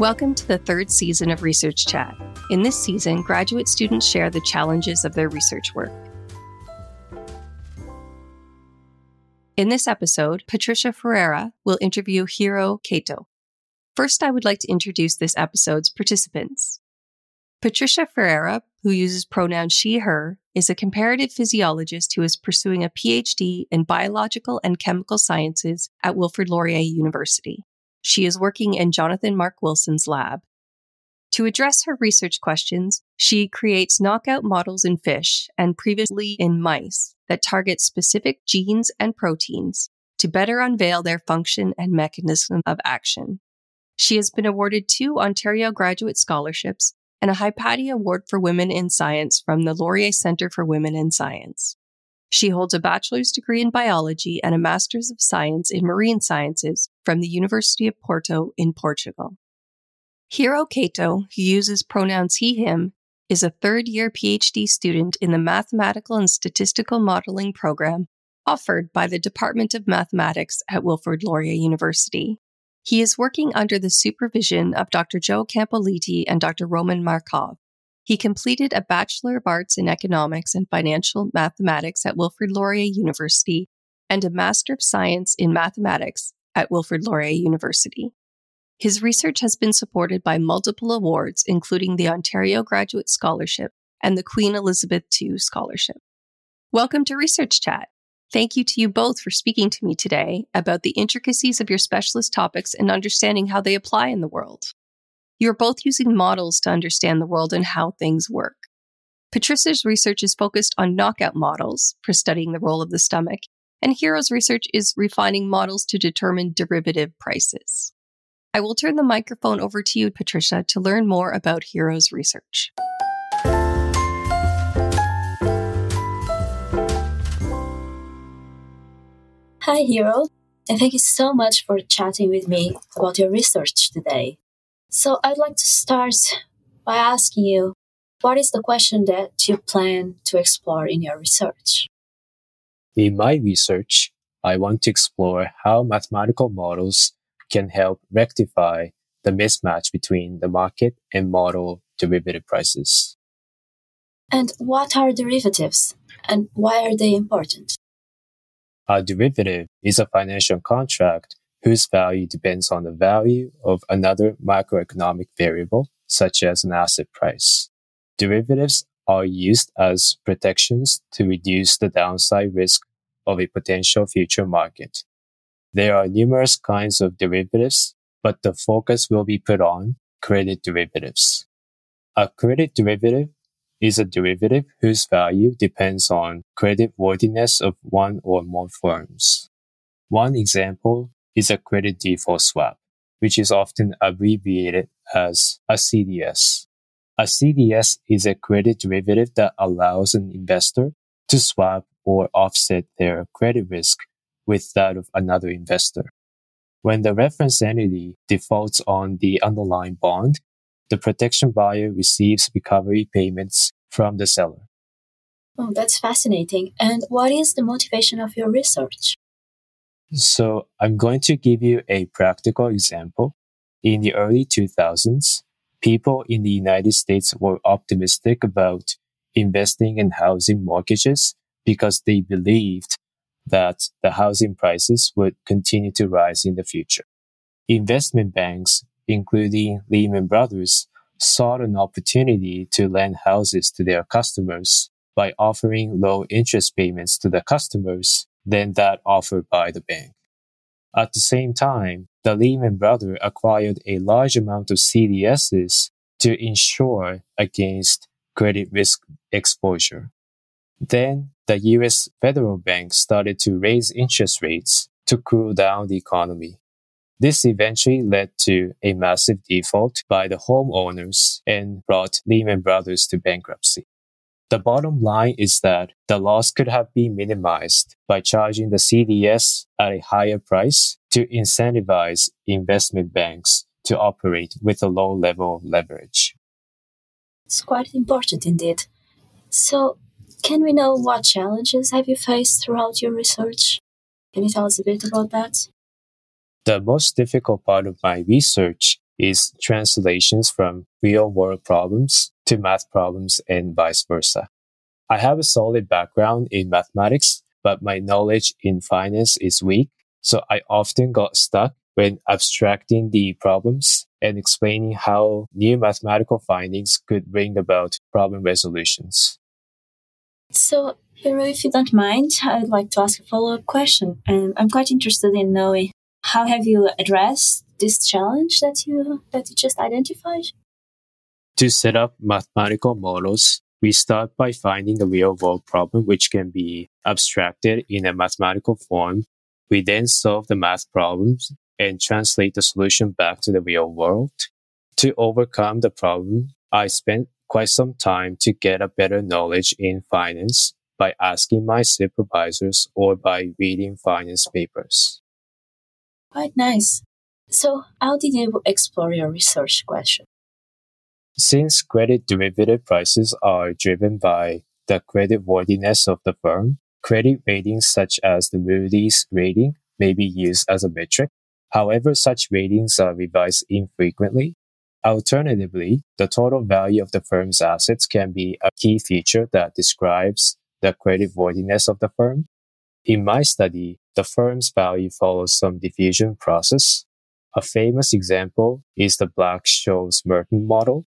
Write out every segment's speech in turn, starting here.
Welcome to the third season of Research Chat. In this season, graduate students share the challenges of their research work. In this episode, Patricia Ferreira will interview Hiro Kato. First, I would like to introduce this episode's participants. Patricia Ferreira, who uses pronouns she, her, is a comparative physiologist who is pursuing a PhD in biological and chemical sciences at Wilfrid Laurier University. She is working in Jonathan Mark Wilson's lab. To address her research questions, she creates knockout models in fish and previously in mice that target specific genes and proteins to better unveil their function and mechanism of action. She has been awarded two Ontario graduate scholarships and a Hypatia Award for Women in Science from the Laurier Center for Women in Science. She holds a bachelor's degree in biology and a master's of science in marine sciences from the University of Porto in Portugal. Hiro Kato, who uses pronouns he, him, is a third year PhD student in the Mathematical and Statistical Modeling program offered by the Department of Mathematics at Wilfrid Laurier University. He is working under the supervision of Dr. Joe Campolieti and Dr. Roman Makarov. He completed a Bachelor of Arts in Economics and Financial Mathematics at Wilfrid Laurier University and a Master of Science in Mathematics at Wilfrid Laurier University. His research has been supported by multiple awards, including the Ontario Graduate Scholarship and the Queen Elizabeth II Scholarship. Welcome to Research Chat. Thank you to you both for speaking to me today about the intricacies of your specialist topics and understanding how they apply in the world. You're both using models to understand the world and how things work. Patricia's research is focused on knockout models for studying the role of the stomach, and Hiro's research is refining models to determine derivative prices. I will turn the microphone over to you, Patricia, to learn more about Hiro's research. Hi, Hiro, and thank you so much for chatting with me about your research today. So, I'd like to start by asking you what is the question that you plan to explore in your research? In my research, I want to explore how mathematical models can help rectify the mismatch between the market and model derivative prices. And what are derivatives and why are they important? A derivative is a financial contract whose value depends on the value of another macroeconomic variable, such as an asset price. Derivatives are used as protections to reduce the downside risk of a potential future market. There are numerous kinds of derivatives, but the focus will be put on credit derivatives. A credit derivative is a derivative whose value depends on credit worthiness of one or more firms. One example is a credit default swap, which is often abbreviated as a CDS. A CDS is a credit derivative that allows an investor to swap or offset their credit risk with that of another investor. When the reference entity defaults on the underlying bond, the protection buyer receives recovery payments from the seller. Oh, that's fascinating. And what is the motivation of your research? So, I'm going to give you a practical example. In the early 2000s, people in the United States were optimistic about investing in housing mortgages because they believed that the housing prices would continue to rise in the future. Investment banks, including Lehman Brothers, sought an opportunity to lend houses to their customers by offering low interest payments to the customers than that offered by the bank. At the same time, the Lehman Brothers acquired a large amount of CDSs to insure against credit risk exposure. Then the US federal bank started to raise interest rates to cool down the economy. This eventually led to a massive default by the homeowners and brought Lehman Brothers to bankruptcy. The bottom line is that the loss could have been minimized by charging the CDS at a higher price to incentivize investment banks to operate with a low level of leverage. It's quite important indeed. So, can we know what challenges have you faced throughout your research? Can you tell us a bit about that? The most difficult part of my research is translations from real world problems to math problems and vice versa. I have a solid background in mathematics, but my knowledge in finance is weak. So I often got stuck when abstracting the problems and explaining how new mathematical findings could bring about problem resolutions. So, Hiro, if you don't mind, I'd like to ask a follow up question. And I'm quite interested in knowing how have you addressed this challenge that you that you just identified? To set up mathematical models, we start by finding a real world problem which can be abstracted in a mathematical form. We then solve the math problems and translate the solution back to the real world. To overcome the problem, I spent quite some time to get a better knowledge in finance by asking my supervisors or by reading finance papers. Quite nice. So, how did you explore your research question? Since credit derivative prices are driven by the credit worthiness of the firm, credit ratings such as the Moody's rating may be used as a metric. However, such ratings are revised infrequently. Alternatively, the total value of the firm's assets can be a key feature that describes the credit worthiness of the firm. In my study, the firm's value follows some diffusion process. A famous example is the Black-Scholes-Merton model.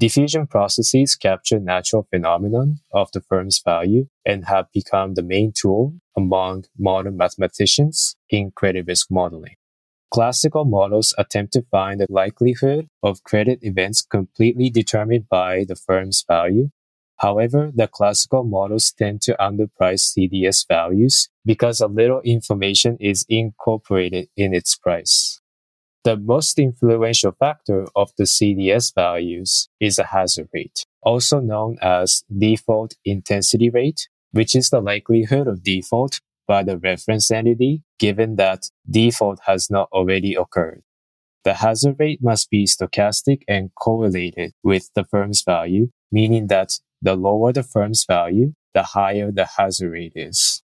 Diffusion processes capture natural phenomenon of the firm's value and have become the main tool among modern mathematicians in credit risk modeling. Classical models attempt to find the likelihood of credit events completely determined by the firm's value. However, the classical models tend to underprice CDS values because a little information is incorporated in its price. The most influential factor of the CDS values is a hazard rate, also known as default intensity rate, which is the likelihood of default by the reference entity given that default has not already occurred. The hazard rate must be stochastic and correlated with the firm's value, meaning that the lower the firm's value, the higher the hazard rate is.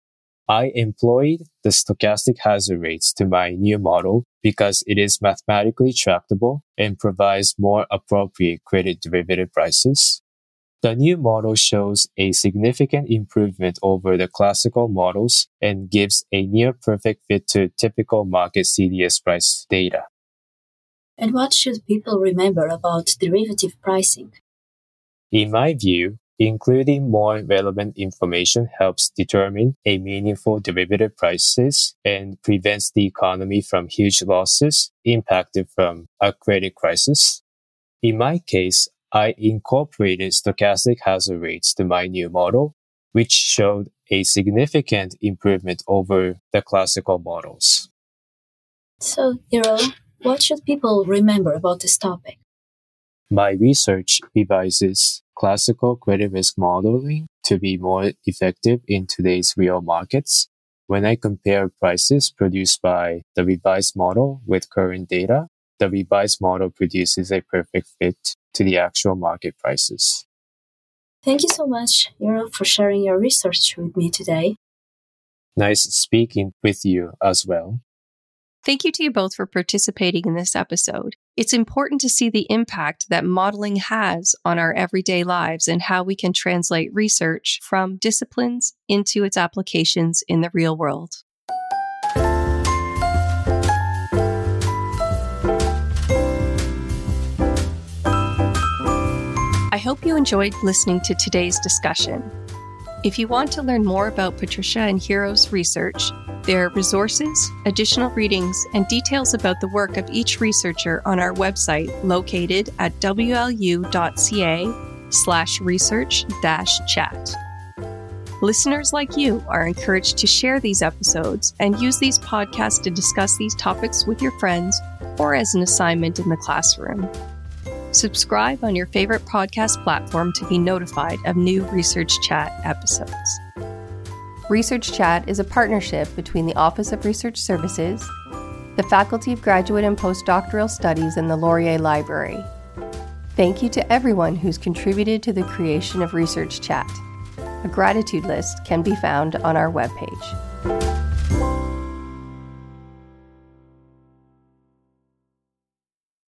I employed the stochastic hazard rates to my new model because it is mathematically tractable and provides more appropriate credit derivative prices. The new model shows a significant improvement over the classical models and gives a near perfect fit to typical market CDS price data. And what should people remember about derivative pricing? In my view, including more relevant information helps determine a meaningful derivative prices and prevents the economy from huge losses impacted from a credit crisis. In my case, I incorporated stochastic hazard rates to my new model, which showed a significant improvement over the classical models. So, Hiro, what should people remember about this topic? My research revises classical credit risk modeling to be more effective in today's real markets. When I compare prices produced by the revised model with current data, the revised model produces a perfect fit to the actual market prices. Thank you so much, Hiro, for sharing your research with me today. Nice speaking with you as well. Thank you to you both for participating in this episode. It's important to see the impact that modeling has on our everyday lives and how we can translate research from disciplines into its applications in the real world. I hope you enjoyed listening to today's discussion. If you want to learn more about Patricia and Hiro's research, there are resources, additional readings, and details about the work of each researcher on our website located at wlu.ca slash research dash chat. Listeners like you are encouraged to share these episodes and use these podcasts to discuss these topics with your friends or as an assignment in the classroom. Subscribe on your favorite podcast platform to be notified of new Research Chat episodes. Research Chat is a partnership between the Office of Research Services, the Faculty of Graduate and Postdoctoral Studies, and the Laurier Library. Thank you to everyone who's contributed to the creation of Research Chat. A gratitude list can be found on our webpage.